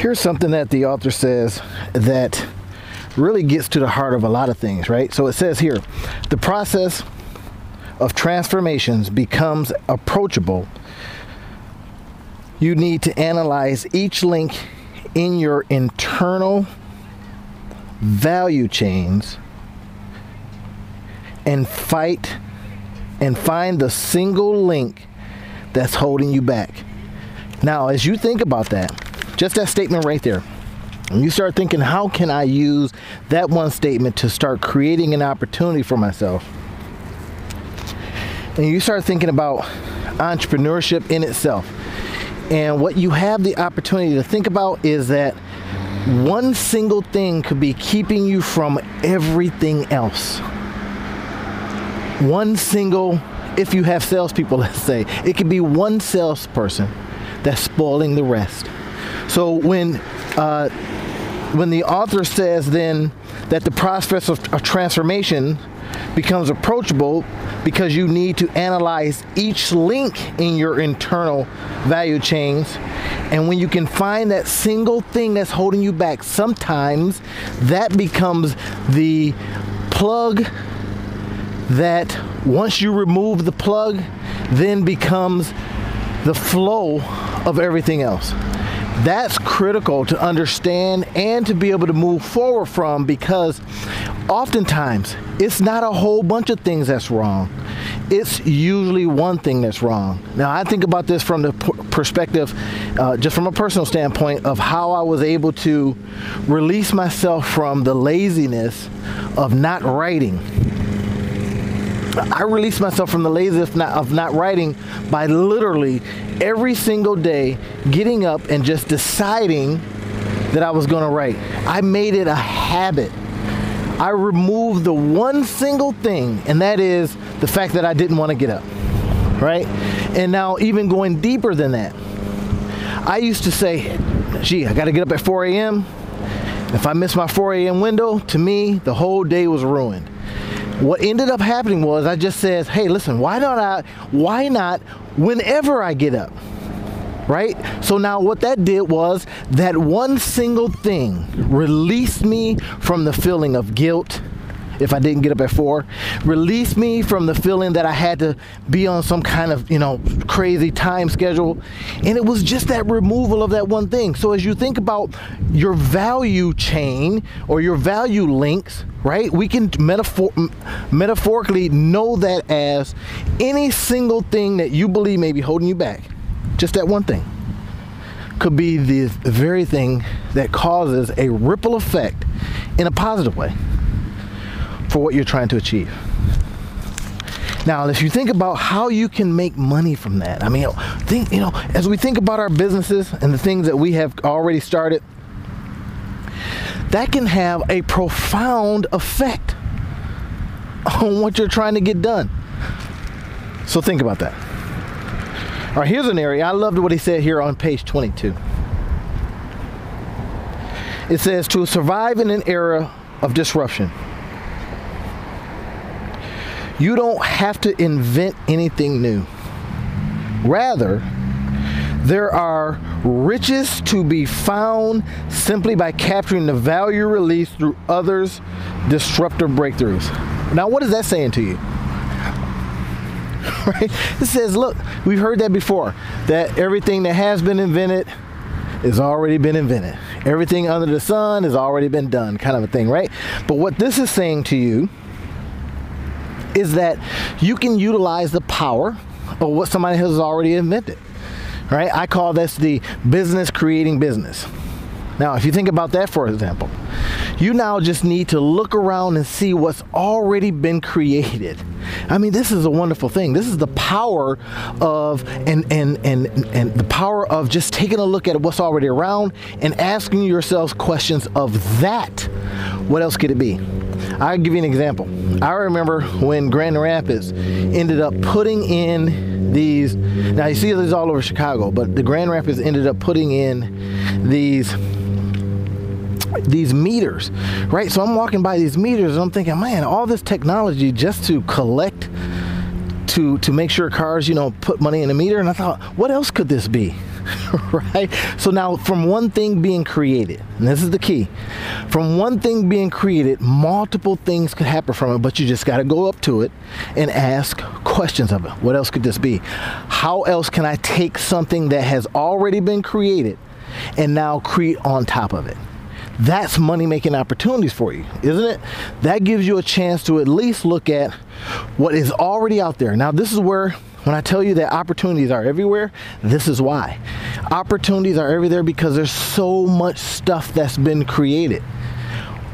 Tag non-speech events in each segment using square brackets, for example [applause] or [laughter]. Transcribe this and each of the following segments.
Here's something that the author says that really gets to the heart of a lot of things, right? So it says here the process of transformations becomes approachable. You need to analyze each link in your internal value chains and fight and find the single link that's holding you back. Now, as you think about that, just that statement right there, and you start thinking, how can I use that one statement to start creating an opportunity for myself? And you start thinking about entrepreneurship in itself. And what you have the opportunity to think about is that one single thing could be keeping you from everything else. One single, if you have salespeople, [laughs] let's say, it could be one salesperson that's spoiling the rest. So when uh, when the author says then that the process of, of transformation becomes approachable because you need to analyze each link in your internal value chains. And when you can find that single thing that's holding you back, sometimes that becomes the plug that once you remove the plug, then becomes the flow of everything else. That's critical to understand and to be able to move forward from because oftentimes it's not a whole bunch of things that's wrong. It's usually one thing that's wrong. Now, I think about this from the perspective, uh, just from a personal standpoint, of how I was able to release myself from the laziness of not writing I release myself from the laziness of not, of not writing by literally every single day getting up and just deciding that I was going to write. I made it a habit. I removed the one single thing, and that is the fact that I didn't want to get up. Right? And now, even going deeper than that, I used to say, gee, I got to get up at 4 a.m. If I miss my 4 a.m. window, to me, the whole day was ruined what ended up happening was I just said, hey, listen, why not I, why not whenever I get up? Right? So now what that did was that one single thing released me from the feeling of guilt if I didn't get up at four. Release me from the feeling that I had to be on some kind of, you know, crazy time schedule. And it was just that removal of that one thing. So as you think about your value chain or your value links, right? We can metaphor- metaphorically know that as any single thing that you believe may be holding you back. Just that one thing could be the very thing that causes a ripple effect in a positive way for what you're trying to achieve. Now, if you think about how you can make money from that, I mean, think, you know, as we think about our businesses and the things that we have already started, that can have a profound effect on what you're trying to get done. So think about that. All right, here's an area. I loved what he said here on page 22. It says, to survive in an era of disruption, you don't have to invent anything new. Rather, there are riches to be found simply by capturing the value released through others' disruptive breakthroughs. Now, what is that saying to you? [laughs] right? It says, look, we've heard that before, that everything that has been invented has already been invented. Everything under the sun has already been done, kind of a thing, right? But what this is saying to you is that you can utilize the power of what somebody has already invented. Right? I call this the business creating business. Now, if you think about that, for example, you now just need to look around and see what's already been created. I mean, this is a wonderful thing. This is the power of and and and and the power of just taking a look at what's already around and asking yourselves questions of that. What else could it be? I'll give you an example. I remember when Grand Rapids ended up putting in these. Now you see these all over Chicago, but the Grand Rapids ended up putting in these these meters, right? So I'm walking by these meters and I'm thinking, man, all this technology just to collect to to make sure cars, you know, put money in a meter. And I thought, what else could this be? [laughs] right? So now, from one thing being created, and this is the key, from one thing being created, multiple things could happen from it, but you just got to go up to it and ask questions of it. What else could this be? How else can I take something that has already been created and now create on top of it? That's money making opportunities for you, isn't it? That gives you a chance to at least look at what is already out there. Now, this is where when I tell you that opportunities are everywhere, this is why. Opportunities are everywhere because there's so much stuff that's been created.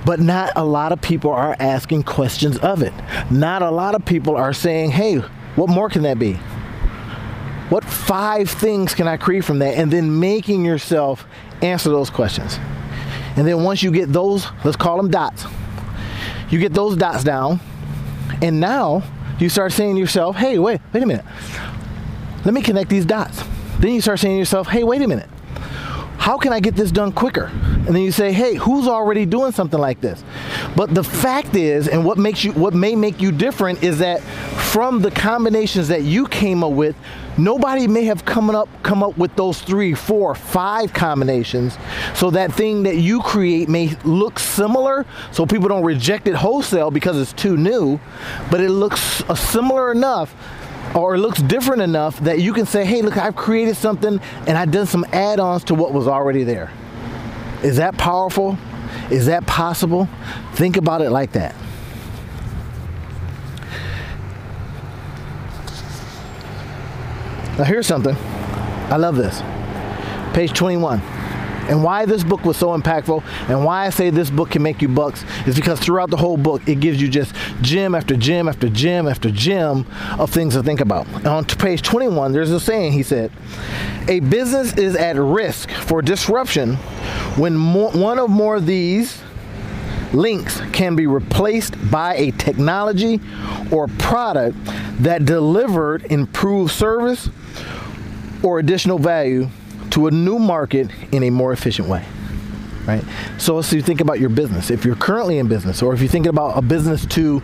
But not a lot of people are asking questions of it. Not a lot of people are saying, hey, what more can that be? What five things can I create from that? And then making yourself answer those questions. And then once you get those, let's call them dots, you get those dots down, and now you start saying to yourself, hey, wait, wait a minute. Let me connect these dots. Then you start saying to yourself, hey, wait a minute. How can I get this done quicker? And then you say, hey, who's already doing something like this? But the fact is, and what makes you what may make you different is that from the combinations that you came up with, nobody may have come up come up with those three, four, five combinations. So that thing that you create may look similar, so people don't reject it wholesale because it's too new, but it looks uh, similar enough or it looks different enough that you can say, hey, look, I've created something and I've done some add ons to what was already there. Is that powerful? Is that possible? Think about it like that. Now, here's something. I love this. Page 21. And why this book was so impactful and why I say this book can make you bucks is because throughout the whole book, it gives you just gem after gem after gem after gem of things to think about. And on page 21, there's a saying he said, A business is at risk for disruption when more, one or more of these links can be replaced by a technology or product that delivered improved service or additional value to a new market in a more efficient way right? So as you think about your business, if you're currently in business, or if you're thinking about a business to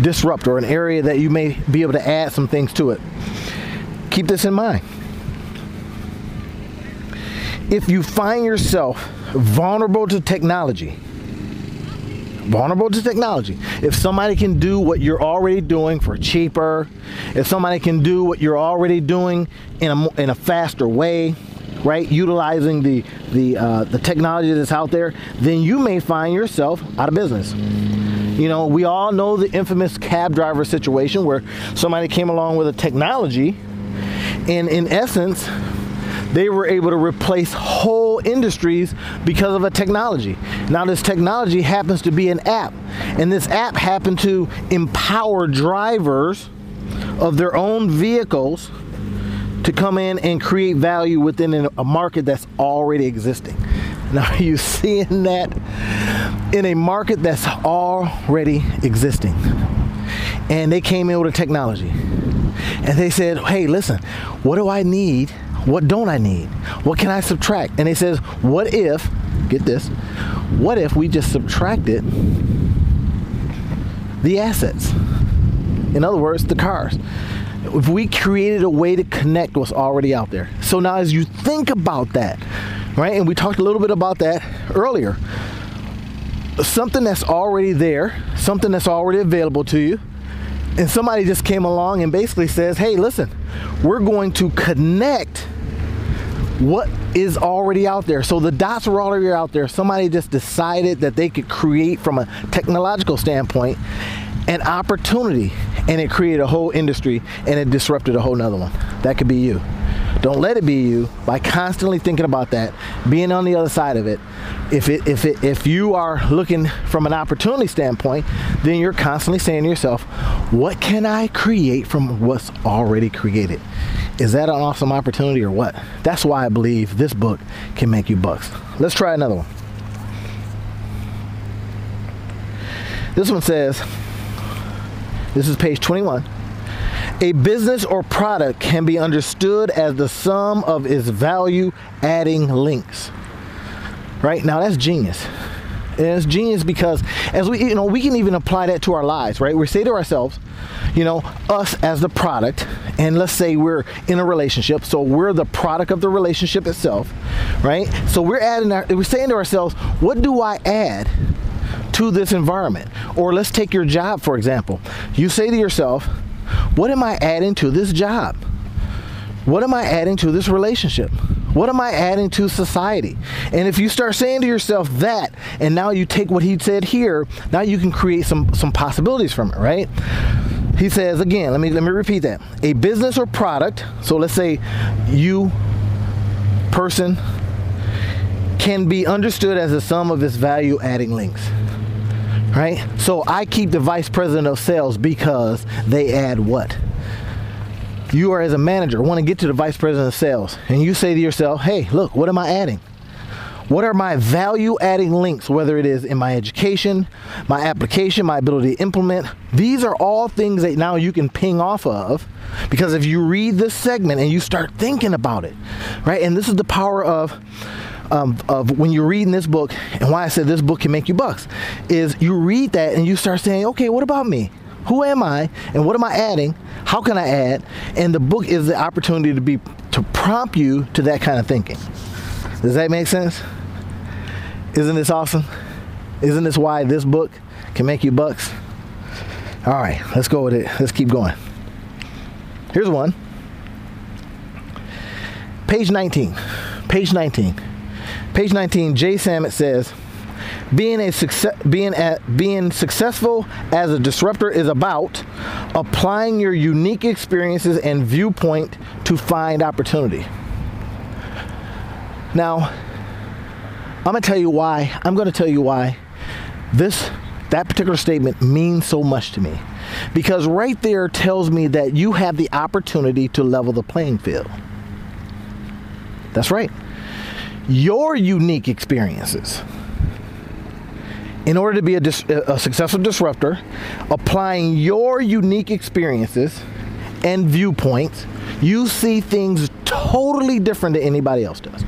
disrupt or an area that you may be able to add some things to it, keep this in mind. If you find yourself vulnerable to technology, vulnerable to technology. If somebody can do what you're already doing for cheaper, if somebody can do what you're already doing in a, in a faster way, right, utilizing the the uh, the technology that's out there, then you may find yourself out of business. You know, we all know the infamous cab driver situation where somebody came along with a technology, and in essence, they were able to replace whole industries because of a technology. Now, this technology happens to be an app, and this app happened to empower drivers of their own vehicles to come in and create value within a market that's already existing. [laughs] Now, are you seeing that in a market that's already existing? And they came in with a technology. And they said, hey, listen, what do I need? What don't I need? What can I subtract? And they says, what if, get this, what if we just subtracted the assets? In other words, the cars if we created a way to connect what's already out there. So now as you think about that, right? And we talked a little bit about that earlier. Something that's already there, something that's already available to you, and somebody just came along and basically says, "Hey, listen, we're going to connect what is already out there. So the dots were already out there. Somebody just decided that they could create from a technological standpoint an opportunity and it created a whole industry and it disrupted a whole nother one. That could be you. Don't let it be you by constantly thinking about that, being on the other side of it. If it if it if you are looking from an opportunity standpoint, then you're constantly saying to yourself, what can I create from what's already created? Is that an awesome opportunity or what? That's why I believe this book can make you bucks. Let's try another one. This one says, this is page 21. A business or product can be understood as the sum of its value adding links. Right? Now that's genius. And it's genius because as we you know we can even apply that to our lives, right? We say to ourselves, you know, us as the product, and let's say we're in a relationship, so we're the product of the relationship itself, right? So we're adding our, we're saying to ourselves, what do I add to this environment? Or let's take your job for example. You say to yourself, what am I adding to this job? What am I adding to this relationship? What am I adding to society? And if you start saying to yourself that, and now you take what he said here, now you can create some some possibilities from it, right? He says again, let me let me repeat that. A business or product, so let's say you person can be understood as the sum of its value adding links. Right? So I keep the vice president of sales because they add what? you are as a manager want to get to the vice president of sales and you say to yourself hey look what am i adding what are my value adding links whether it is in my education my application my ability to implement these are all things that now you can ping off of because if you read this segment and you start thinking about it right and this is the power of um, of when you're reading this book and why i said this book can make you bucks is you read that and you start saying okay what about me who am I and what am I adding? How can I add? And the book is the opportunity to be to prompt you to that kind of thinking. Does that make sense? Isn't this awesome? Isn't this why this book can make you bucks? All right, let's go with it. Let's keep going. Here's one. Page 19. Page 19. Page 19, Jay Samit says, being a success, being at being successful as a disruptor is about applying your unique experiences and viewpoint to find opportunity. Now, I'm going to tell you why. I'm going to tell you why this that particular statement means so much to me. Because right there tells me that you have the opportunity to level the playing field. That's right. Your unique experiences in order to be a, dis- a successful disruptor, applying your unique experiences and viewpoints, you see things totally different than anybody else does.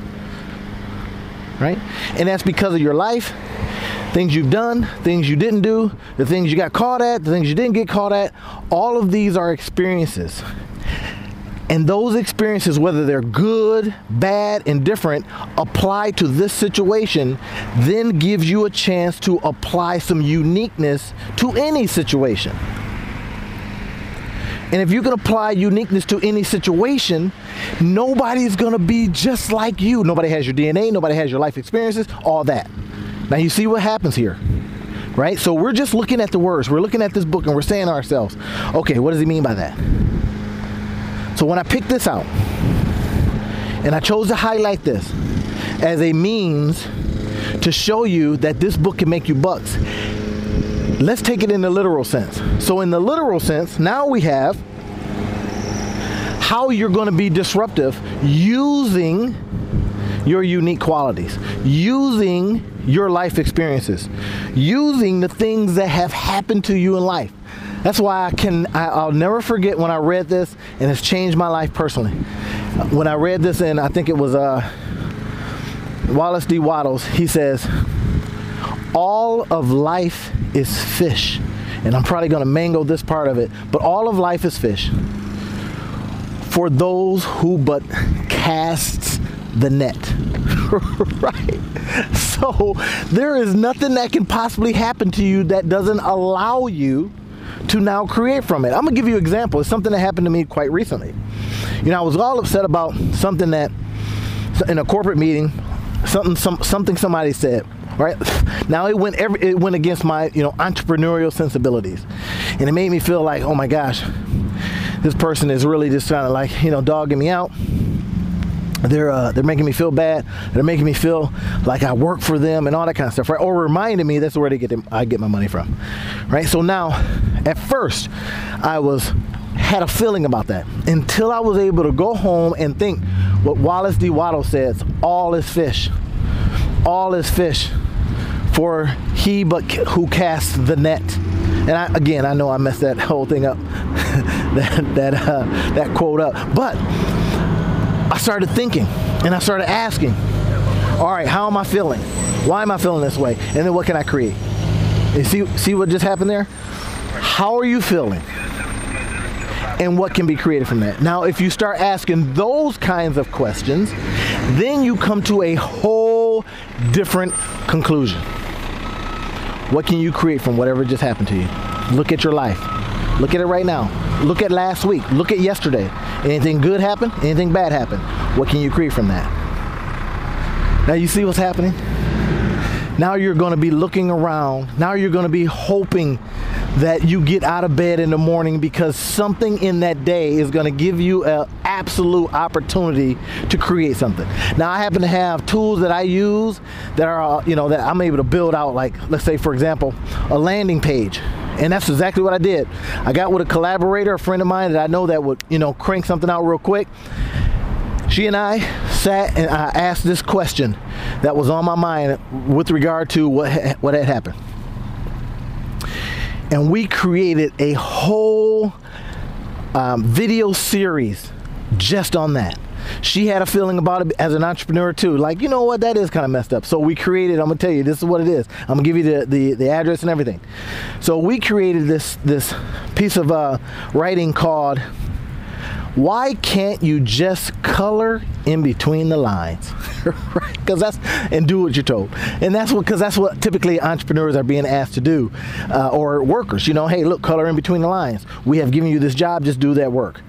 Right? And that's because of your life, things you've done, things you didn't do, the things you got caught at, the things you didn't get caught at. All of these are experiences and those experiences, whether they're good, bad, indifferent, apply to this situation, then gives you a chance to apply some uniqueness to any situation. And if you can apply uniqueness to any situation, nobody's gonna be just like you. Nobody has your DNA, nobody has your life experiences, all that. Now you see what happens here right? So we're just looking at the words. We're looking at this book and we're saying to ourselves, okay, what does he mean by that? So when I picked this out, and I chose to highlight this as a means to show you that this book can make you bucks, let's take it in the literal sense. So, in the literal sense, now we have how you're going to be disruptive using your unique qualities, using your life experiences, using the things that have happened to you in life. That's why I can I, will never forget when I read this, and it's changed my life personally. When I read this, and I think it was uh, Wallace D. Wattles, he says, "All of life is fish," and I'm probably going to mangle this part of it, but all of life is fish. For those who but casts the net. [laughs] right? So there is nothing that can possibly happen to you that doesn't allow you to now create from it. I'm gonna give you an example. It's something that happened to me quite recently. You know, I was all upset about something that in a corporate meeting, something some, something somebody said. Right now, it went every, it went against my you know entrepreneurial sensibilities, and it made me feel like, oh my gosh, this person is really just kind of like you know dogging me out they're uh, they're making me feel bad. They're making me feel like I work for them and all that kind of stuff, right? Or reminding me that's where they get them, I get my money from, right? So now, at first, I was had a feeling about that until I was able to go home and think what Wallace D. Wattle says: "All is fish, all is fish, for he but who casts the net." And I, again, I know I messed that whole thing up, [laughs] that that uh, that quote up, but I started thinking and I started asking, All right, how am I feeling? Why am I feeling this way? And then what can I create? You see, see what just happened there? How are you feeling? And what can be created from that? Now, if you start asking those kinds of questions, then you come to a whole different conclusion. What can you create from whatever just happened to you? Look at your life. Look at it right now. Look at last week. Look at yesterday. Anything good happen? Anything bad happen? What can you create from that? Now you see what's happening? Now you're going to be looking around. Now you're going to be hoping that you get out of bed in the morning because something in that day is going to give you an absolute opportunity to create something. Now I happen to have tools that I use that are, you know, that I'm able to build out like let's say for example, a landing page. And that's exactly what I did. I got with a collaborator, a friend of mine that I know that would, you know, crank something out real quick. She and I sat and I asked this question that was on my mind with regard to what ha- what had happened. And we created a whole um, video series just on that. She had a feeling about it as an entrepreneur too. Like, you know what, that is kind of messed up. So we created, I'm gonna tell you, this is what it is. I'm gonna give you the, the, the address and everything. So we created this this piece of uh, writing called why can't you just color in between the lines [laughs] right because that's and do what you're told and that's what because that's what typically entrepreneurs are being asked to do uh, or workers you know hey look color in between the lines we have given you this job just do that work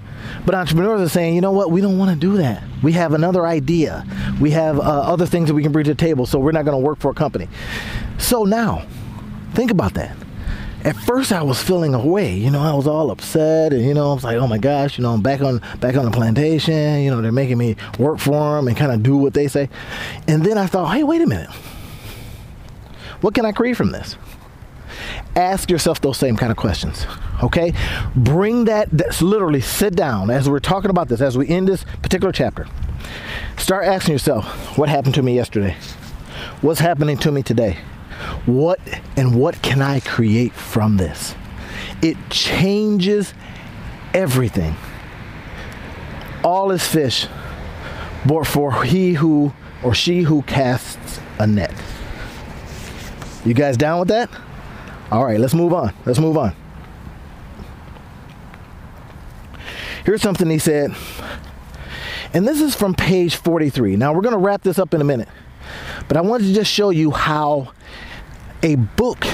but entrepreneurs are saying you know what? We don't want to do that. We have another idea. We have uh, other things that we can bring to the table so we're not going to work for a company. So now think about that. At first I was feeling away, you know, I was all upset and you know, I was like, oh my gosh, you know, I'm back on back on the plantation, you know, they're making me work for them and kind of do what they say. And then I thought, hey, wait a minute. What can I create from this? Ask yourself those same kind of questions. Okay? Bring that that's literally sit down as we're talking about this as we end this particular chapter. Start asking yourself, what happened to me yesterday? What's happening to me today? What and what can I create from this? It changes everything. All is fish, but for he who or she who casts a net. You guys down with that? All right, let's move on. Let's move on. Here's something he said, and this is from page 43. Now, we're going to wrap this up in a minute, but I wanted to just show you how a book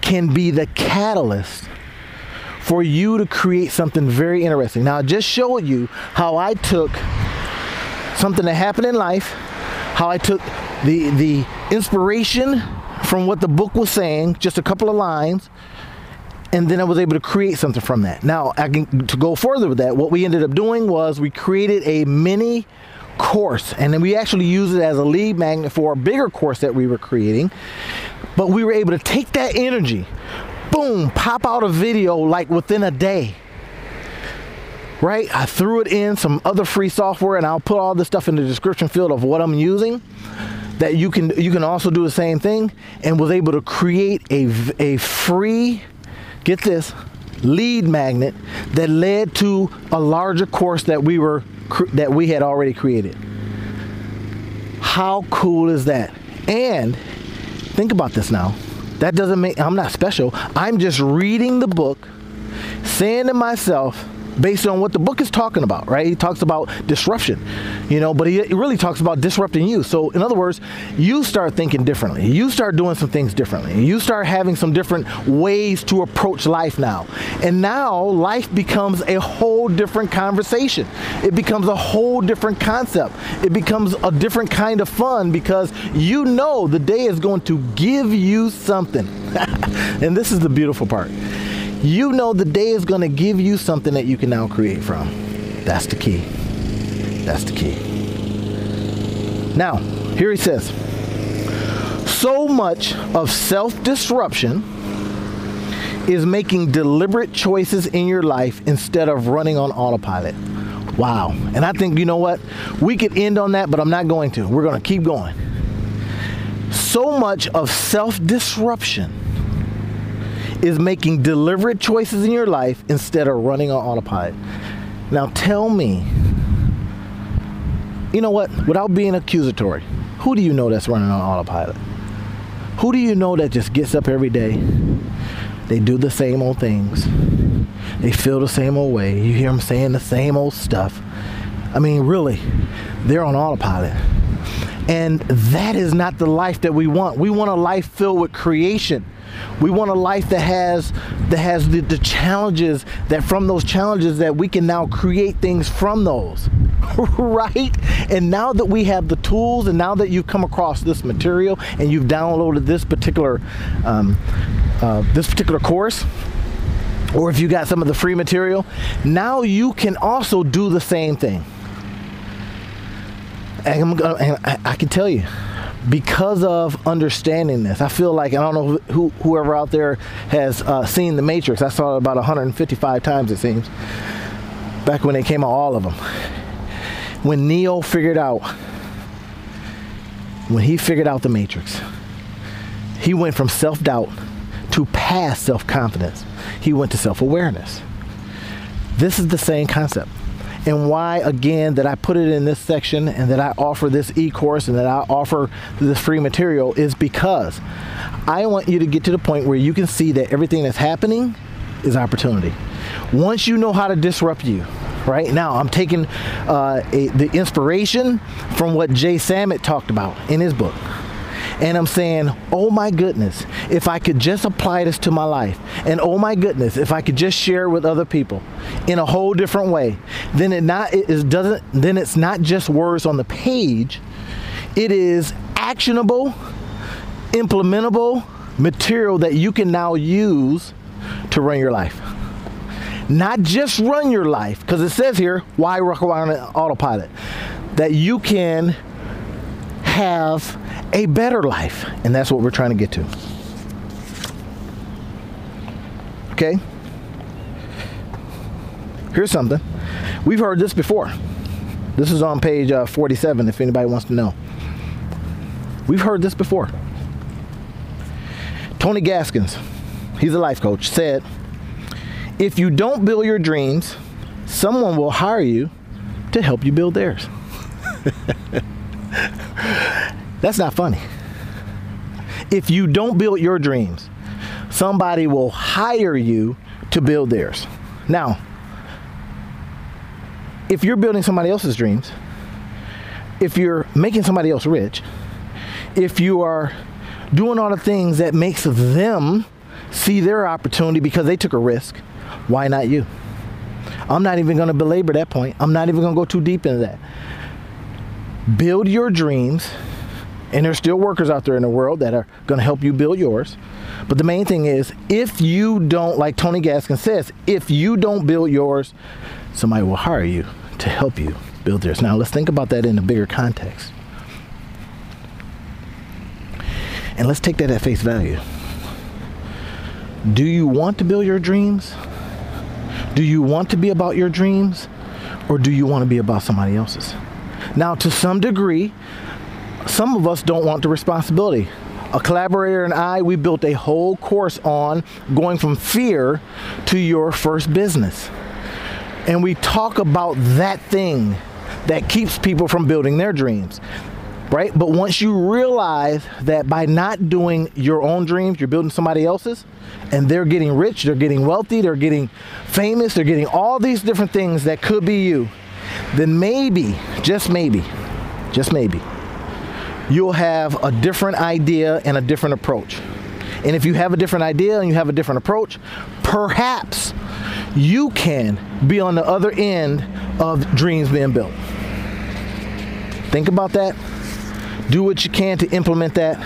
can be the catalyst for you to create something very interesting. Now, I just showed you how I took something that happened in life, how I took the the inspiration from what the book was saying, just a couple of lines, and then I was able to create something from that. Now, I can to go further with that. What we ended up doing was we created a mini course, and then we actually used it as a lead magnet for a bigger course that we were creating. But we were able to take that energy, boom, pop out a video like within a day. Right? I threw it in some other free software and I'll put all this stuff in the description field of what I'm using that you can you can also do the same thing and was able to create a a free get this lead magnet that led to a larger course that we were that we had already created. How cool is that? And Think about this now. That doesn't make I'm not special. I'm just reading the book, saying to myself, based on what the book is talking about, right? He talks about disruption, you know, but he really talks about disrupting you. So, in other words, you start thinking differently. You start doing some things differently. You start having some different ways to approach life now. And now life becomes a whole different conversation. It becomes a whole different concept. It becomes a different kind of fun because you know the day is going to give you something. [laughs] and this is the beautiful part you know the day is going to give you something that you can now create from. That's the key. That's the key. Now, here he says so much of self disruption is making deliberate choices in your life instead of running on autopilot. Wow. And I think, you know what? We could end on that, but I'm not going to. We're going to keep going. So much of self disruption is making deliberate choices in your life instead of running on autopilot. Now tell me, you know what, without being accusatory, Who do you know that's running on autopilot? Who do you know that just gets up every day? They do the same old things. They feel the same old way. You hear them saying the same old stuff. I mean, really, they're on autopilot. And that is not the life that we want. We want a life filled with creation. We want a life that has that has the, the challenges that from those challenges that we can now create things from those. [laughs] right? And now that we have the tools, and now that you've come across this material and you've downloaded this particular um, uh, this particular course, or if you got some of the free material, now you can also do the same thing. And, and I can tell you, because of understanding this, I feel like I don't know who, whoever out there has uh, seen The Matrix. I saw it about 155 times, it seems, back when they came out, all of them. When Neo figured out, when he figured out The Matrix, he went from self doubt to past self confidence. He went to self awareness. This is the same concept and why again that I put it in this section and that I offer this e-course and that I offer this free material is because I want you to get to the point where you can see that everything that's happening is opportunity. Once you know how to disrupt you, right now I'm taking uh, a, the inspiration from what Jay Samit talked about in his book and I'm saying, oh my goodness, if I could just apply this to my life, and oh my goodness, if I could just share it with other people in a whole different way, then it not it is, doesn't then it's not just words on the page, it is actionable, implementable material that you can now use to run your life. Not just run your life, because it says here, why rock on autopilot? That you can have a better life. And that's what we're trying to get to. Okay? Here's something. We've heard this before. This is on page uh, 47 if anybody wants to know. We've heard this before. Tony Gaskins, he's a life coach, said, If you don't build your dreams, someone will hire you to help you build theirs. [laughs] That's not funny. If you don't build your dreams, somebody will hire you to build theirs. Now, if you're building somebody else's dreams, if you're making somebody else rich, if you are doing all the things that makes them see their opportunity because they took a risk, why not you? I'm not even going to belabor that point. I'm not even going to go too deep into that. Build your dreams and there's still workers out there in the world that are going to help you build yours. But the main thing is, if you don't, like Tony Gaskin says, if you don't build yours, somebody will hire you to help you build theirs. Now, let's think about that in a bigger context. And let's take that at face value. Do you want to build your dreams? Do you want to be about your dreams? Or do you want to be about somebody else's? Now, to some degree, some of us don't want the responsibility. A collaborator and I, we built a whole course on going from fear to your first business. And we talk about that thing that keeps people from building their dreams. Right? But once you realize that by not doing your own dreams, you're building somebody else's, and they're getting rich, they're getting wealthy, they're getting famous, they're getting all these different things that could be you, then maybe, just maybe, just maybe, you'll have a different idea and a different approach. And if you have a different idea and you have a different approach, perhaps you can be on the other end of dreams being built. Think about that. Do what you can to implement that.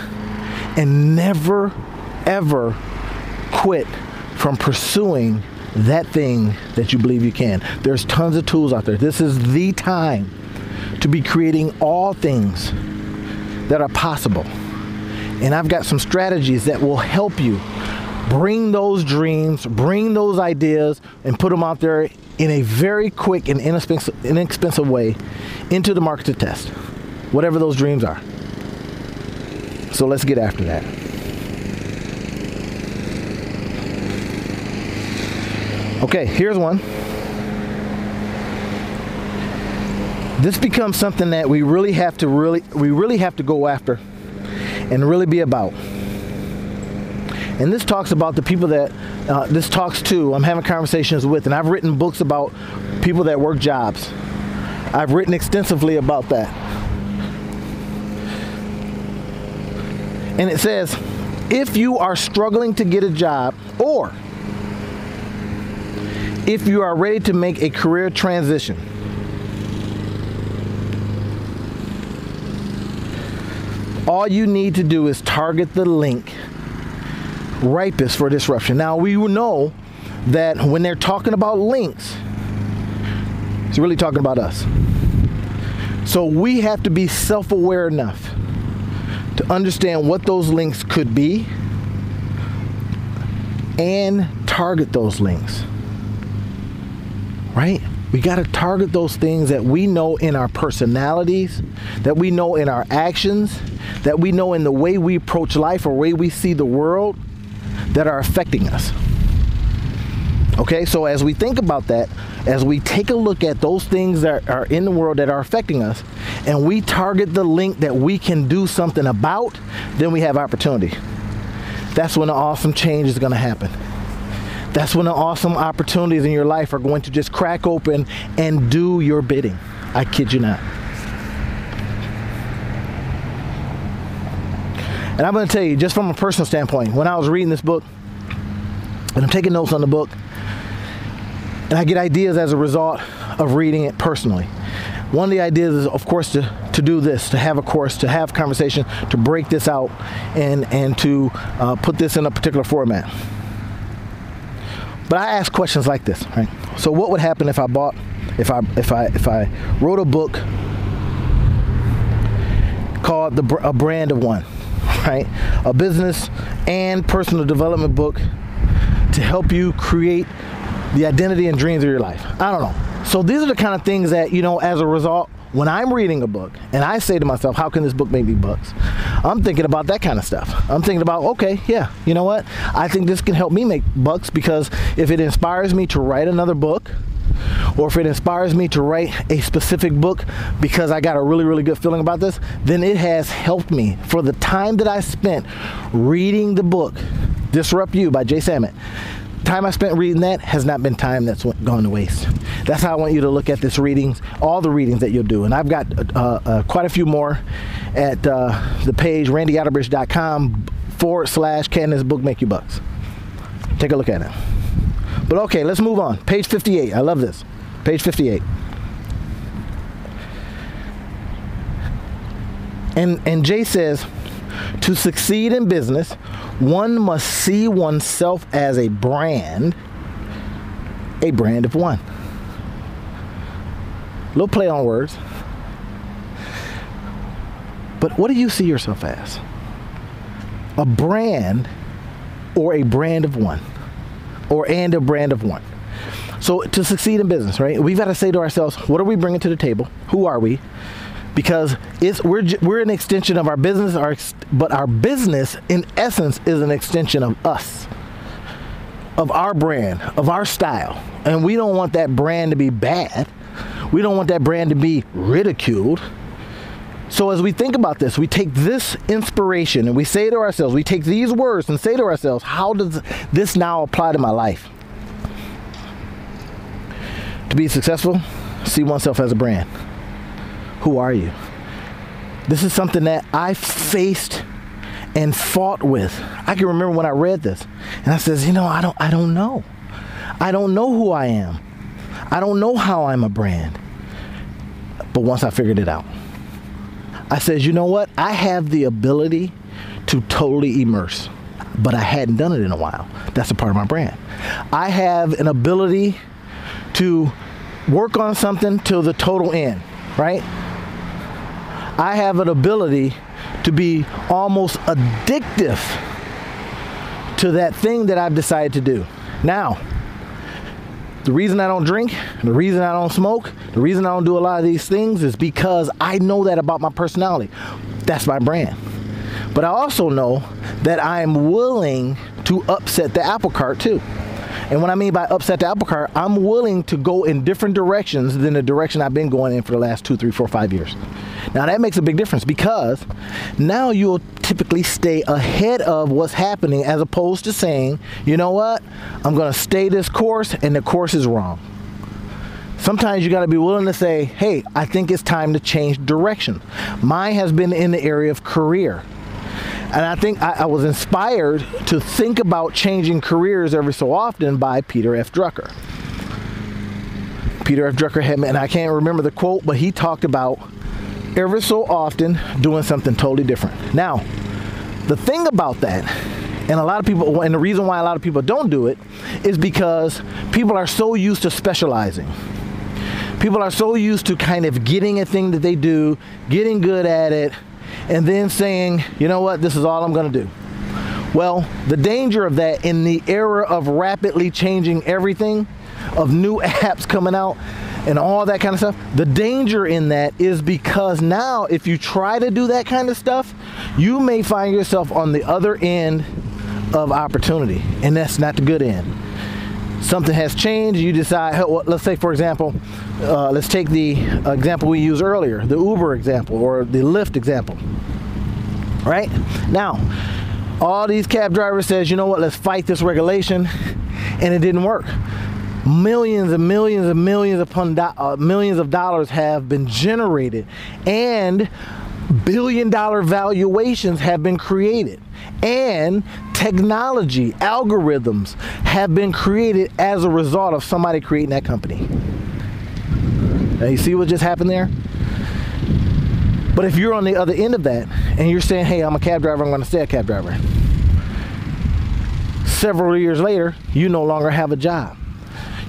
And never, ever quit from pursuing that thing that you believe you can. There's tons of tools out there. This is the time to be creating all things that are possible. And I've got some strategies that will help you bring those dreams, bring those ideas, and put them out there in a very quick and inexpensive, way into the market to test, whatever those dreams are. So let's get after that. Okay, here's one. this becomes something that we really have to really we really have to go after and really be about. And this talks about the people that uh, this talks to. I'm having conversations with, and I've written books about people that work jobs. I've written extensively about that. And it says, if you are struggling to get a job, or if you are ready to make a career transition, all you need to do is target the link ripest for disruption. Now, we know that when they're talking about links, it's really talking about us. So we have to be self aware enough to understand what those links could be and target those links. Right? We got to target those things that we know in our personalities, that we know in our actions, that we know in the way we approach life or way we see the world that are affecting us. Okay, so as we think about that, as we take a look at those things that are in the world that are affecting us, and we target the link that we can do something about, then we have opportunity. That's when the awesome change is going to happen. That's when the awesome opportunities in your life are going to just crack open and do your bidding. I kid you not. And I'm going to tell you, just from a personal standpoint, when I was reading this book, and I'm taking notes on the book, and I get ideas as a result of reading it personally. One of the ideas is, of course, to, to do this, to have a course, to have conversation, to break this out, and and to uh, put this in a particular format. But I ask questions like this, right? So, what would happen if I bought, if I if I if I wrote a book called the a brand of one, [laughs] right? A business and personal development book to help you create the identity and dreams of your life. I don't know. So these are the kind of things that, you know, as a result, when I'm reading a book and I say to myself, how can this book make me bucks? I'm thinking about that kind of stuff. I'm thinking about, okay, yeah, you know what? I think this can help me make bucks because if it inspires me to write another book, or if it inspires me to write a specific book because I got a really, really good feeling about this, then it has helped me for the time that I spent reading the book, Disrupt You by Jay Samit time I spent reading that has not been time that's gone to waste. That's how I want you to look at this readings, all the readings that you'll do. And I've got uh, uh, quite a few more at uh, the page randyotterbridge.com forward slash can this book make you bucks. Take a look at it. But okay, let's move on. Page 58. I love this. Page 58. And and Jay says, to succeed in business, one must see oneself as a brand, a brand of one. Little play on words. But what do you see yourself as? A brand or a brand of one? Or and a brand of one. So to succeed in business, right? We've got to say to ourselves, what are we bringing to the table? Who are we? Because it's we're we're an extension of our business our but our business in essence is an extension of us of our brand of our style. And we don't want that brand to be bad. We don't want that brand to be ridiculed. So as we think about this we take this inspiration and we say to ourselves we take these words and say to ourselves how does this now apply to my life? To be successful see oneself as a brand who are you? This is something that I faced and fought with. I can remember when I read this and I says, you know, I don't I don't know. I don't know who I am. I don't know how I'm a brand. But once I figured it out, I says, you know what? I have the ability to totally immerse, but I hadn't done it in a while. That's a part of my brand. I have an ability to work on something till the total end, right? I have an ability to be almost addictive to that thing that I've decided to do. Now, the reason I don't drink, the reason I don't smoke, the reason I don't do a lot of these things is because I know that about my personality. That's my brand. But I also know that I am willing to upset the apple cart too. And what I mean by upset the apple cart, I'm willing to go in different directions than the direction I've been going in for the last two, three, four, five years. Now that makes a big difference because now you'll typically stay ahead of what's happening as opposed to saying, you know what, I'm going to stay this course and the course is wrong. Sometimes you got to be willing to say, hey, I think it's time to change direction. Mine has been in the area of career. And I think I, I, was inspired to think about changing careers every so often by Peter F. Drucker. Peter F. Drucker had, and I can't remember the quote, but he talked about every so often doing something totally different. Now, the thing about that, and a lot of people, and the reason why a lot of people don't do it, is because people are so used to specializing. People are so used to kind of getting a thing that they do, getting good at it, and then saying, you know what, this is all I'm to do. Well, the danger of that in the era of rapidly changing everything, of new [laughs] apps coming out, and all that kind of stuff, the danger in that is because now, if you try to do that kind of stuff, you may find yourself on the other end of opportunity, and that's not the good end. Something has changed, you decide, let's say, for example, uh, let's take the example we used earlier, the Uber example or the Lyft example. Right? Now, all these cab drivers says, you know what, let's fight this regulation, and it didn't work. Millions and millions and millions upon do- uh, millions of dollars have been generated, and billion dollar valuations have been created and technology algorithms have been created as a result of somebody creating that company now you see what just happened there? But if you're on the other end of that and you're saying, hey, I'm a cab driver, I'm going to stay a cab driver. Several years later, you no longer have a job.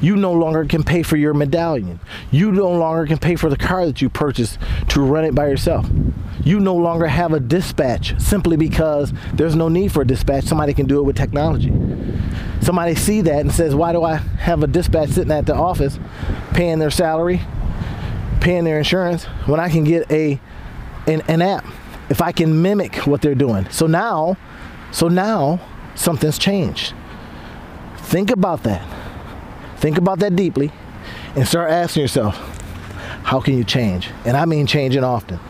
You no longer can pay for your medallion. You no longer can pay for the car that you purchased to run it by yourself. You no longer have a dispatch simply because there's no need for a dispatch. Somebody can do it with technology. Somebody see that and says, why do I have a dispatch sitting at the office paying their salary, paying their insurance when I can get a an, an app if I can mimic what they're doing. So now, so now something's changed. Think about that. Think about that deeply and start asking yourself, how can you change? And I mean changing often.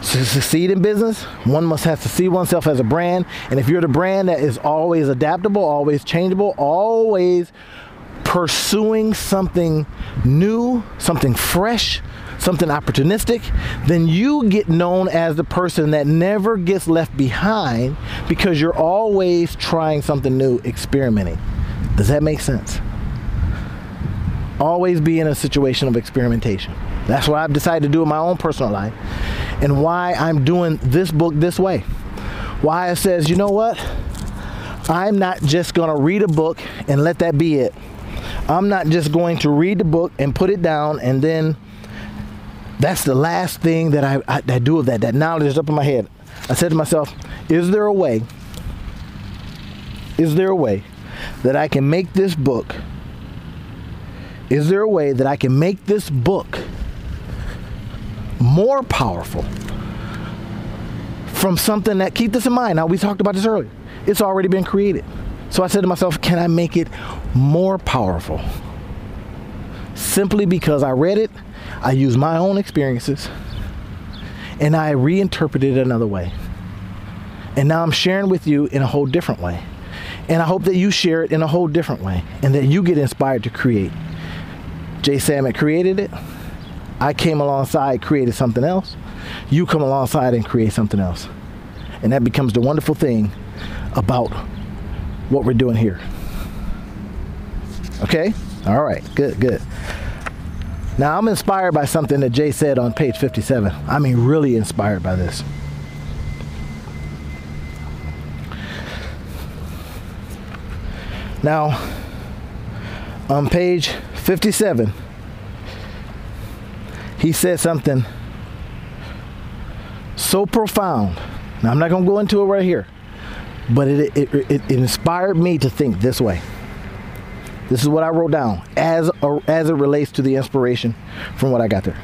To succeed in business, one must have to see oneself as a brand. And if you're the brand that is always adaptable, always changeable, always pursuing something new, something fresh, something opportunistic, then you get known as the person that never gets left behind because you're always trying something new, experimenting. Does that make sense? Always be in a situation of experimentation. That's what I've decided to do in my own personal life and why I'm doing this book this way. Why it says, you know what? I'm not just going to read a book and let that be it. I'm not just going to read the book and put it down and then that's the last thing that I, I, I do with that. That knowledge is up in my head. I said to myself, is there a way, is there a way that I can make this book, is there a way that I can make this book more powerful from something that, keep this in mind, now we talked about this earlier, it's already been created. So I said to myself, can I make it more powerful? Simply because I read it, I used my own experiences, and I reinterpreted it another way. And now I'm sharing with you in a whole different way. And I hope that you share it in a whole different way and that you get inspired to create. Jay Samit created it. I came alongside, created something else. You come alongside and create something else. And that becomes the wonderful thing about what we're doing here. Okay? All right. Good, good. Now, I'm inspired by something that Jay said on page 57. I mean, really inspired by this. Now, on page 57, he said something so profound. Now, I'm not going to go into it right here, but it, it, it, inspired me to think this way. This is what I wrote down as as it relates to the inspiration from what I got there.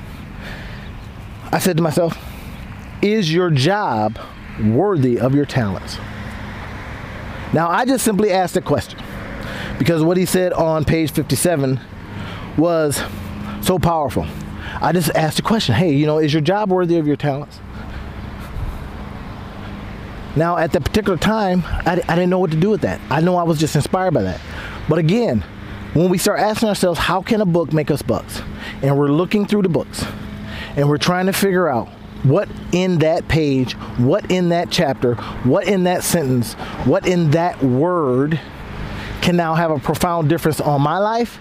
I said to myself, is your job worthy of your talents? Now, I just simply asked a question because what he said on page 57 was so powerful. I just asked a question hey, you know, is your job worthy of your talents? Now, at that particular time, I, I didn't know what to do with that. I know I was just inspired by that. But again, when we start asking ourselves, how can a book make us bucks? And we're looking through the books and we're trying to figure out what in that page, what in that chapter, what in that sentence, what in that word can now have a profound difference on my life.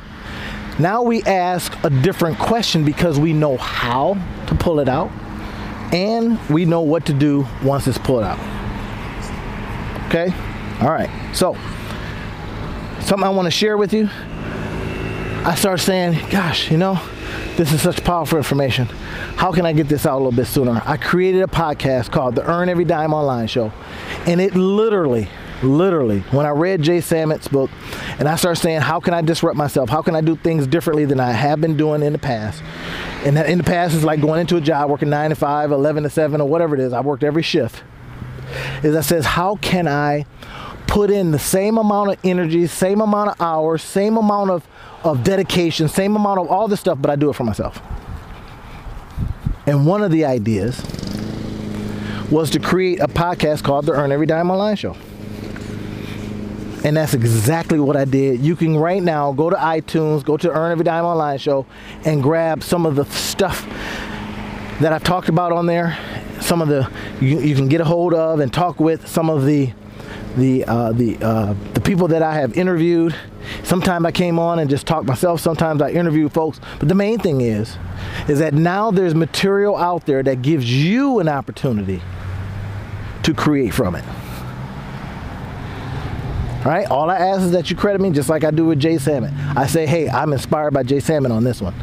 Now we ask a different question because we know how to pull it out and we know what to do once it's pulled out. Okay? All right. So, something I want to share with you. I start saying, gosh, you know, this is such powerful information. How can I get this out a little bit sooner? I created a podcast called the Earn Every Dime Online Show. And it literally, literally, when I read Jay Samit's book and I started saying, how can I disrupt myself? How can I do things differently than I have been doing in the past? And that in the past, it's like going into a job, working 9 to 5, 11 to 7, or whatever it is. I worked every shift is that says, how can I put in the same amount of energy, same amount of hours, same amount of, of dedication, same amount of all this stuff, but I do it for myself. And one of the ideas was to create a podcast called the Earn Every Dime Online Show. And that's exactly what I did. You can right now go to iTunes, go to Earn Every Dime Online Show, and grab some of the stuff that I've talked about on there some of the you, you can get a hold of and talk with some of the the uh, the uh, the people that I have interviewed. Sometimes I came on and just talked myself. Sometimes I interview folks. But the main thing is, is that now there's material out there that gives you an opportunity to create from it. Right. All I ask is that you credit me just like I do with Jay Samit. I say, hey, I'm inspired by Jay Samit on this one.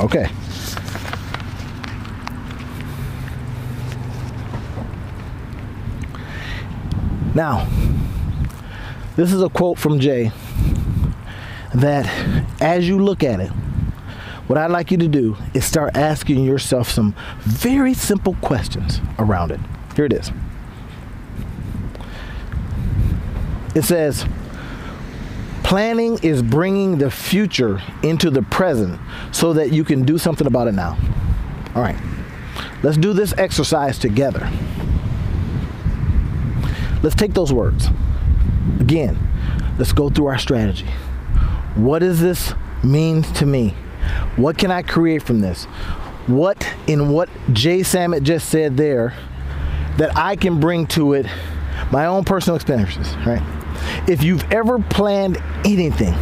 Okay. Now, this is a quote from Jay that as you look at it, what I'd like you to do is start asking yourself some very simple questions around it. Here it is. It says, planning is bringing the future into the present so that you can do something about it now. All right, let's do this exercise together. Let's take those words. Again, let's go through our strategy. What does this mean to me? What can I create from this? What in what Jay Samit just said there that I can bring to it my own personal experiences, right? If you've ever planned anything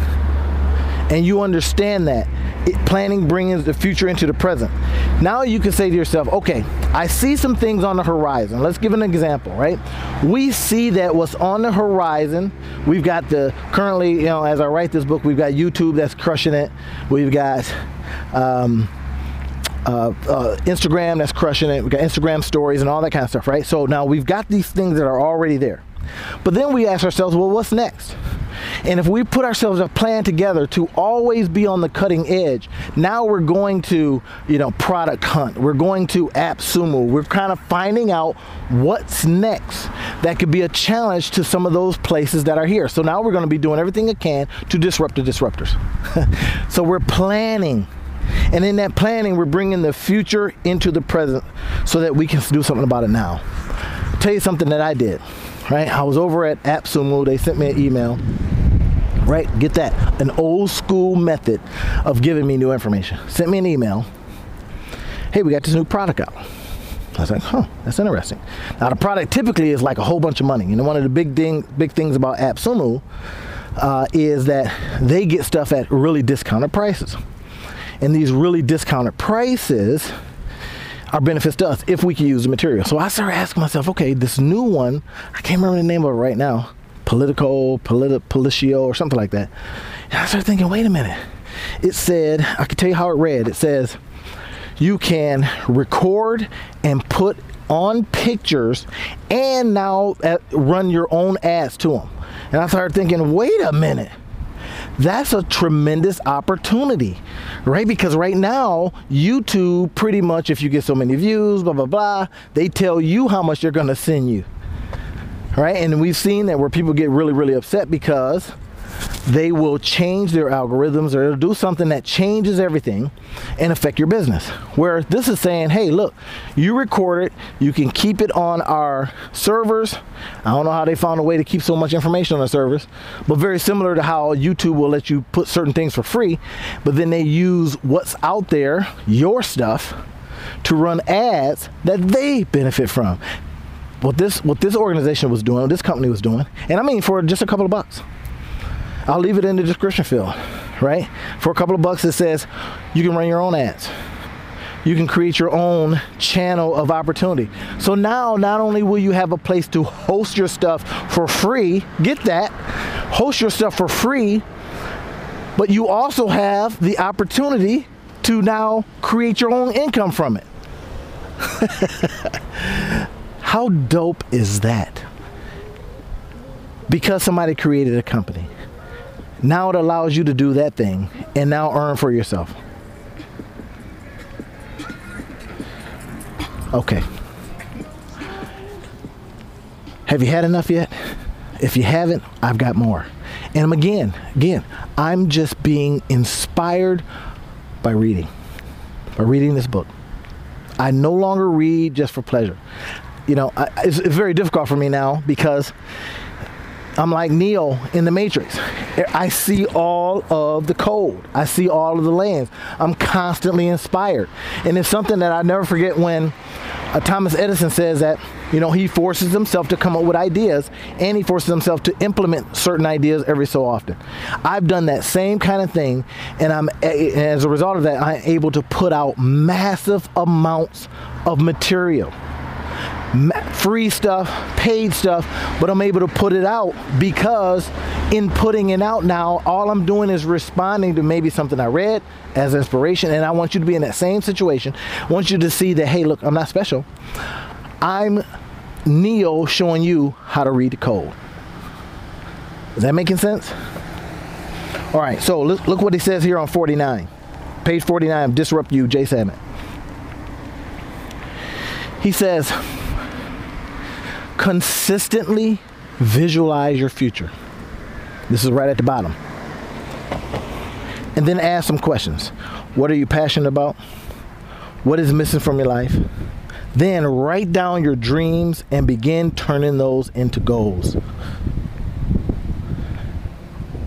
and you understand that, it, planning brings the future into the present. Now you can say to yourself, okay, I see some things on the horizon. Let's give an example, right? We see that what's on the horizon, we've got the currently, you know, as I write this book, we've got YouTube that's crushing it. We've got um, uh, uh, Instagram that's crushing it. We've got Instagram stories and all that kind of stuff, right? So now we've got these things that are already there. But then we ask ourselves, well, what's next? And if we put ourselves a plan together to always be on the cutting edge, now we're going to, you know, product hunt. We're going to AppSumo. We're kind of finding out what's next that could be a challenge to some of those places that are here. So now we're going to be doing everything we can to disrupt the disruptors. [laughs] so we're planning. And in that planning, we're bringing the future into the present so that we can do something about it now. I'll tell you something that I did right? I was over at AppSumo. They sent me an email. Right? Get that. An old school method of giving me new information. Sent me an email. Hey, we got this new product out. I was like, huh, that's interesting. Now the product typically is like a whole bunch of money. You know, one of the big thing, big things about AppSumo uh, is that they get stuff at really discounted prices. And these really discounted prices are benefits to us if we can use the material. So I started asking myself, okay, this new one, I can't remember the name of it right now, Politico, politi- or something like that. And I started thinking, wait a minute. It said, I can tell you how it read. It says, you can record and put on pictures and now uh, run your own ads to them. And I started thinking, wait a minute that's a tremendous opportunity, right? Because right now, YouTube pretty much, if you get so many views, blah, blah, blah, they tell you how much they're to send you. right? And we've seen that where people get really, really upset because they will change their algorithms or do something that changes everything and affect your business. Where this is saying, hey, look, you record it, you can keep it on our servers. I don't know how they found a way to keep so much information on the servers, but very similar to how YouTube will let you put certain things for free, but then they use what's out there, your stuff, to run ads that they benefit from. What this what this organization was doing, what this company was doing, and I mean for just a couple of bucks. I'll leave it in the description field, right? For a couple of bucks, it says you can run your own ads. You can create your own channel of opportunity. So now, not only will you have a place to host your stuff for free, get that, host your stuff for free, but you also have the opportunity to now create your own income from it. [laughs] How dope is that? Because somebody created a company. Now it allows you to do that thing and now earn for yourself. Okay. Have you had enough yet? If you haven't, I've got more. And again, again, I'm just being inspired by reading, by reading this book. I no longer read just for pleasure. You know, I, it's, it's very difficult for me now because I'm like Neo in the Matrix. I see all of the code. I see all of the lands. I'm constantly inspired. And it's something that I never forget when uh, Thomas Edison says that, you know, he forces himself to come up with ideas and he forces himself to implement certain ideas every so often. I've done that same kind of thing and I'm as a result of that I'm able to put out massive amounts of material free stuff, paid stuff, but I'm able to put it out because in putting it out now, all I'm doing is responding to maybe something I read as inspiration. And I want you to be in that same situation. I want you to see that, hey, look, I'm not special. I'm Neo showing you how to read the code. Is that making sense? All right, so look, look what he says here on 49. Page 49 Disrupt You, Jay Samit. He says, consistently visualize your future. This is right at the bottom. And then ask some questions. What are you passionate about? What is missing from your life? Then write down your dreams and begin turning those into goals.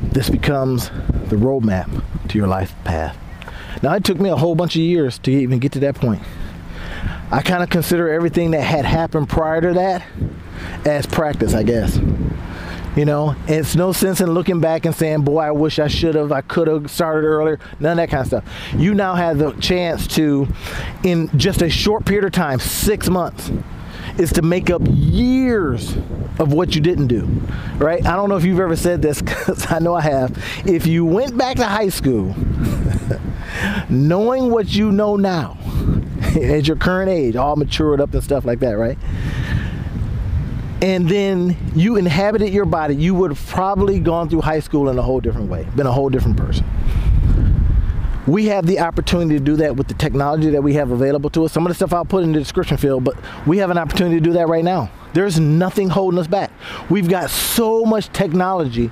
This becomes the roadmap to your life path. Now, it took me a whole bunch of years to even get to that point. I kind of consider everything that had happened prior to that as practice, I guess. You know, it's no sense in looking back and saying, boy, I wish I should have, I could have started earlier, none of that kind of stuff. You now have the chance to, in just a short period of time, six months, is to make up years of what you didn't do, right? I don't know if you've ever said this, [laughs] because I know I have. If you went back to high school, [laughs] knowing what you know now, [laughs] at your current age, all matured up and stuff like that, right? And then you inhabited your body, you would have probably gone through high school in a whole different way, been a whole different person. We have the opportunity to do that with the technology that we have available to us. Some of the stuff I'll put in the description field, but we have an opportunity to do that right now. There's nothing holding us back. We've got so much technology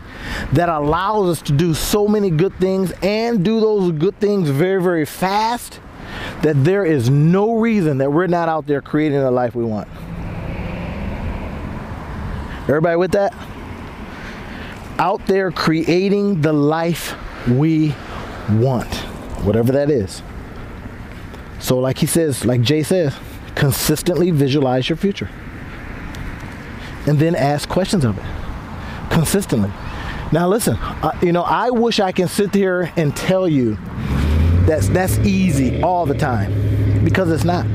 that allows us to do so many good things and do those good things very, very fast that there is no reason that we're not out there creating the life we want. Everybody with that? Out there creating the life we want, whatever that is. So, like he says, like Jay says, consistently visualize your future. And then ask questions of it consistently. Now, listen, uh, you know, I wish I can sit here and tell you that's that's easy all the time because it's not.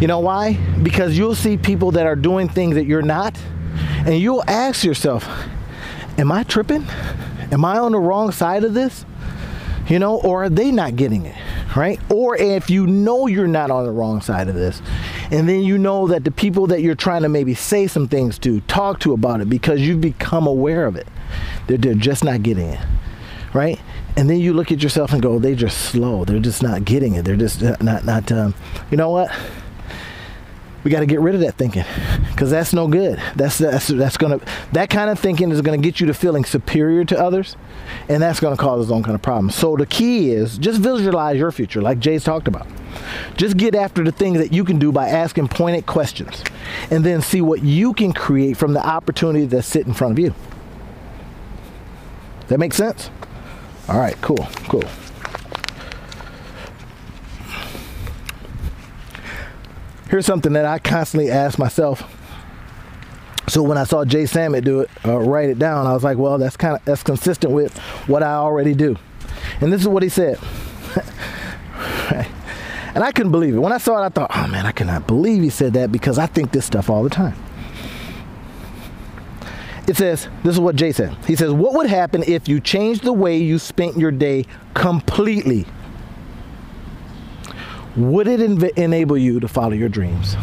You know why? Because you'll see people that are doing things that you're not and you'll ask yourself, Am I tripping? Am I on the wrong side of this? You know, or are they not getting it? Right? Or if you know you're not on the wrong side of this, and then you know that the people that you're trying to maybe say some things to, talk to about it because you've become aware of it, they're, they're just not getting it. Right? And then you look at yourself and go, they're just slow. They're just not getting it. They're just not, not, um, you know what? We got to get rid of that thinking because that's no good. That's that's that's gonna that kind of thinking is gonna get you to feeling superior to others, and that's gonna cause its own kind of problems. So the key is just visualize your future, like Jay's talked about. Just get after the things that you can do by asking pointed questions, and then see what you can create from the opportunity that's sit in front of you. That makes sense? All right, cool, cool. Here's something that I constantly ask myself. So when I saw Jay Samit do it, uh, write it down, I was like, well, that's kind of that's consistent with what I already do. And this is what he said. [laughs] and I couldn't believe it. When I saw it, I thought, oh man, I cannot believe he said that because I think this stuff all the time. It says, this is what Jay said. He says, what would happen if you changed the way you spent your day completely? Would it enable you to follow your dreams?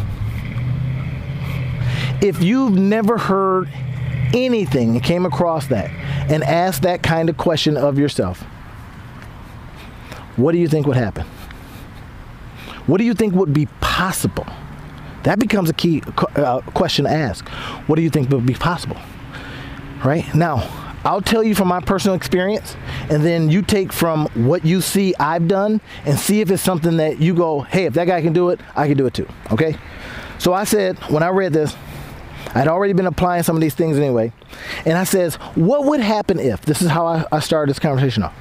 If you've never heard anything and came across that and asked that kind of question of yourself, what do you think would happen? What do you think would be possible? That becomes a key uh, question to ask. What do you think would be possible? Right? Now, I'll tell you from my personal experience, and then you take from what you see I've done and see if it's something that you go, hey, if that guy can do it, I can do it too. Okay? So I said, when I read this, I'd already been applying some of these things anyway. And I says, what would happen if? This is how I, I started this conversation off.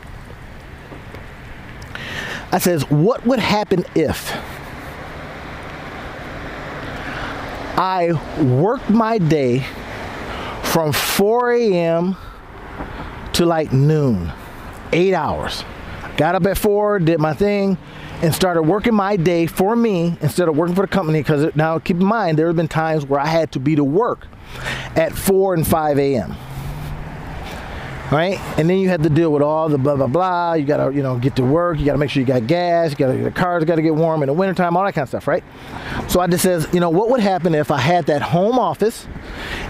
I says, what would happen if I worked my day from 4 a.m to like noon, eight hours. Got up at four, did my thing, and started working my day for me instead of working for the company. Because now, keep in mind, there have been times where I had to be to work at 4 and 5 a.m. Right? And then you had to deal with all the blah, blah, blah. You got to, you know, get to work. You got to make sure you got gas. You got to, the cars got to get warm in the wintertime, all that kind of stuff, right? So I just says, you know, what would happen if I had that home office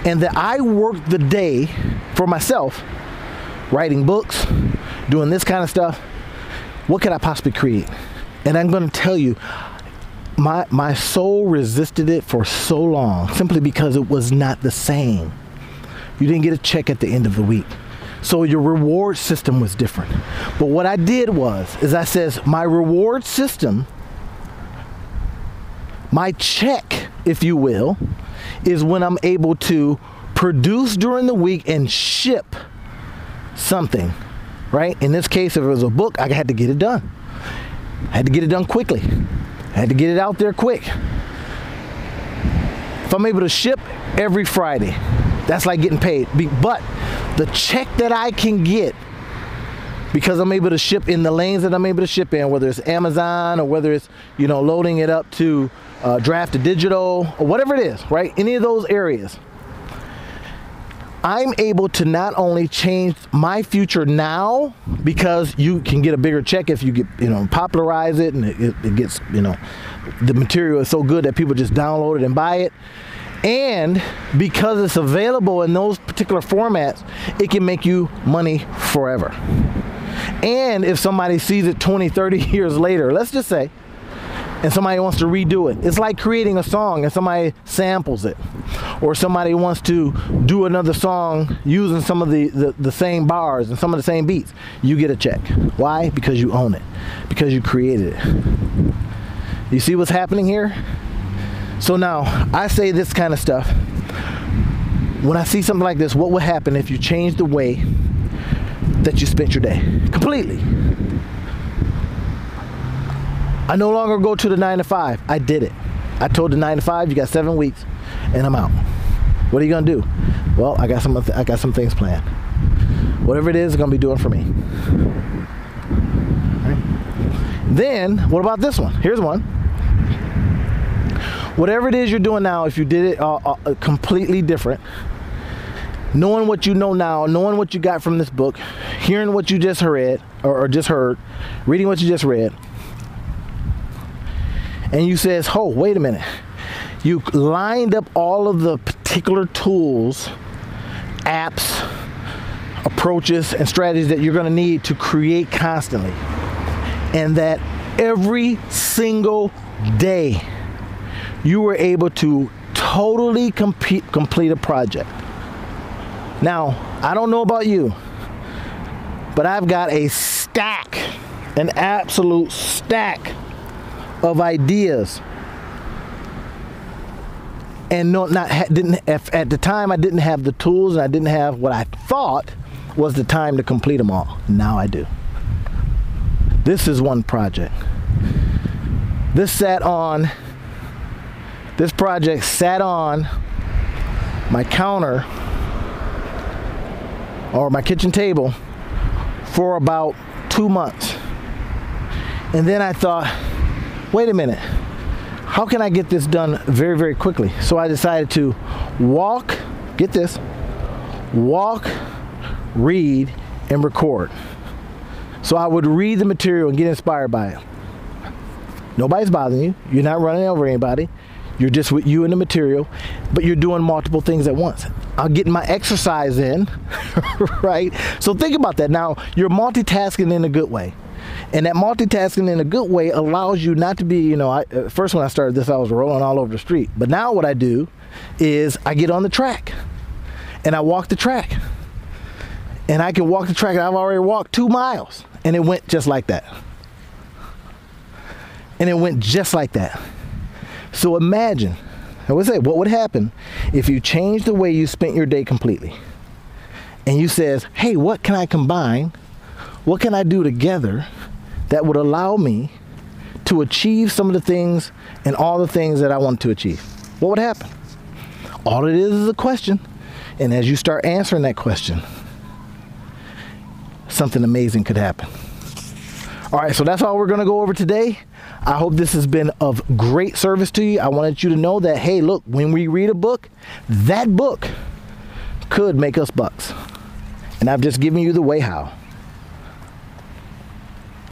and that I worked the day for myself writing books, doing this kind of stuff, what could I possibly create? And I'm going to tell you, my my soul resisted it for so long simply because it was not the same. You didn't get a check at the end of the week. So your reward system was different. But what I did was is I says my reward system my check, if you will, is when I'm able to produce during the week and ship something, right? In this case, if it was a book, I had to get it done. I had to get it done quickly. I had to get it out there quick. If I'm able to ship every Friday, that's like getting paid. But the check that I can get because I'm able to ship in the lanes that I'm able to ship in, whether it's Amazon or whether it's you know loading it up to uh, Draft2Digital or whatever it is, right? Any of those areas. I'm able to not only change my future now because you can get a bigger check if you get, you know, popularize it and it, it gets, you know, the material is so good that people just download it and buy it. And because it's available in those particular formats, it can make you money forever. And if somebody sees it 20, 30 [laughs] years later, let's just say, and somebody wants to redo it. It's like creating a song and somebody samples it. Or somebody wants to do another song using some of the, the, the, same bars and some of the same beats. You get a check. Why? Because you own it. Because you created it. You see what's happening here? So now, I say this kind of stuff. When I see something like this, what would happen if you changed the way that you spent your day? Completely. I no longer go to the nine to five. I did it. I told the nine to five, you got seven weeks, and I'm out. What are you gonna do? Well, I got some. I got some things planned. Whatever it is, it's gonna be doing for me. Then, what about this one? Here's one. Whatever it is you're doing now, if you did it uh, uh, completely different, knowing what you know now, knowing what you got from this book, hearing what you just read or, or just heard, reading what you just read, and you says, "Oh, wait a minute." You lined up all of the particular tools, apps, approaches, and strategies that you're going to need to create constantly. And that every single day you were able to totally complete, complete a project. Now, I don't know about you, but I've got a stack, an absolute stack of ideas. And no, not didn't at the time I didn't have the tools and I didn't have what I thought was the time to complete them all. Now I do. This is one project. This sat on this project sat on my counter or my kitchen table for about two months. And then I thought, wait a minute, how can I get this done very, very quickly? So I decided to walk, get this, walk, read, and record. So I would read the material and get inspired by it. Nobody's bothering you. You're not running over anybody. You're just with you and the material, but you're doing multiple things at once. I'm getting my exercise in, [laughs] right? So think about that. Now, you're multitasking in a good way. And that multitasking in a good way allows you not to be, you know, I, uh, first when I started this, I was rolling all over the street. But now what I do is I get on the track and I walk the track. And I can walk the track. I've already walked two miles and it went just like that. And it went just like that. So imagine, I would say, what would happen if you changed the way you spent your day completely? And you says, hey, what can I combine? What can I do together that would allow me to achieve some of the things and all the things that I want to achieve? What would happen? All it is is a question. And as you start answering that question, something amazing could happen. All right, so that's all we're going to go over today. I hope this has been of great service to you. I wanted you to know that, hey, look, when we read a book, that book could make us bucks. And I've just given you the way how.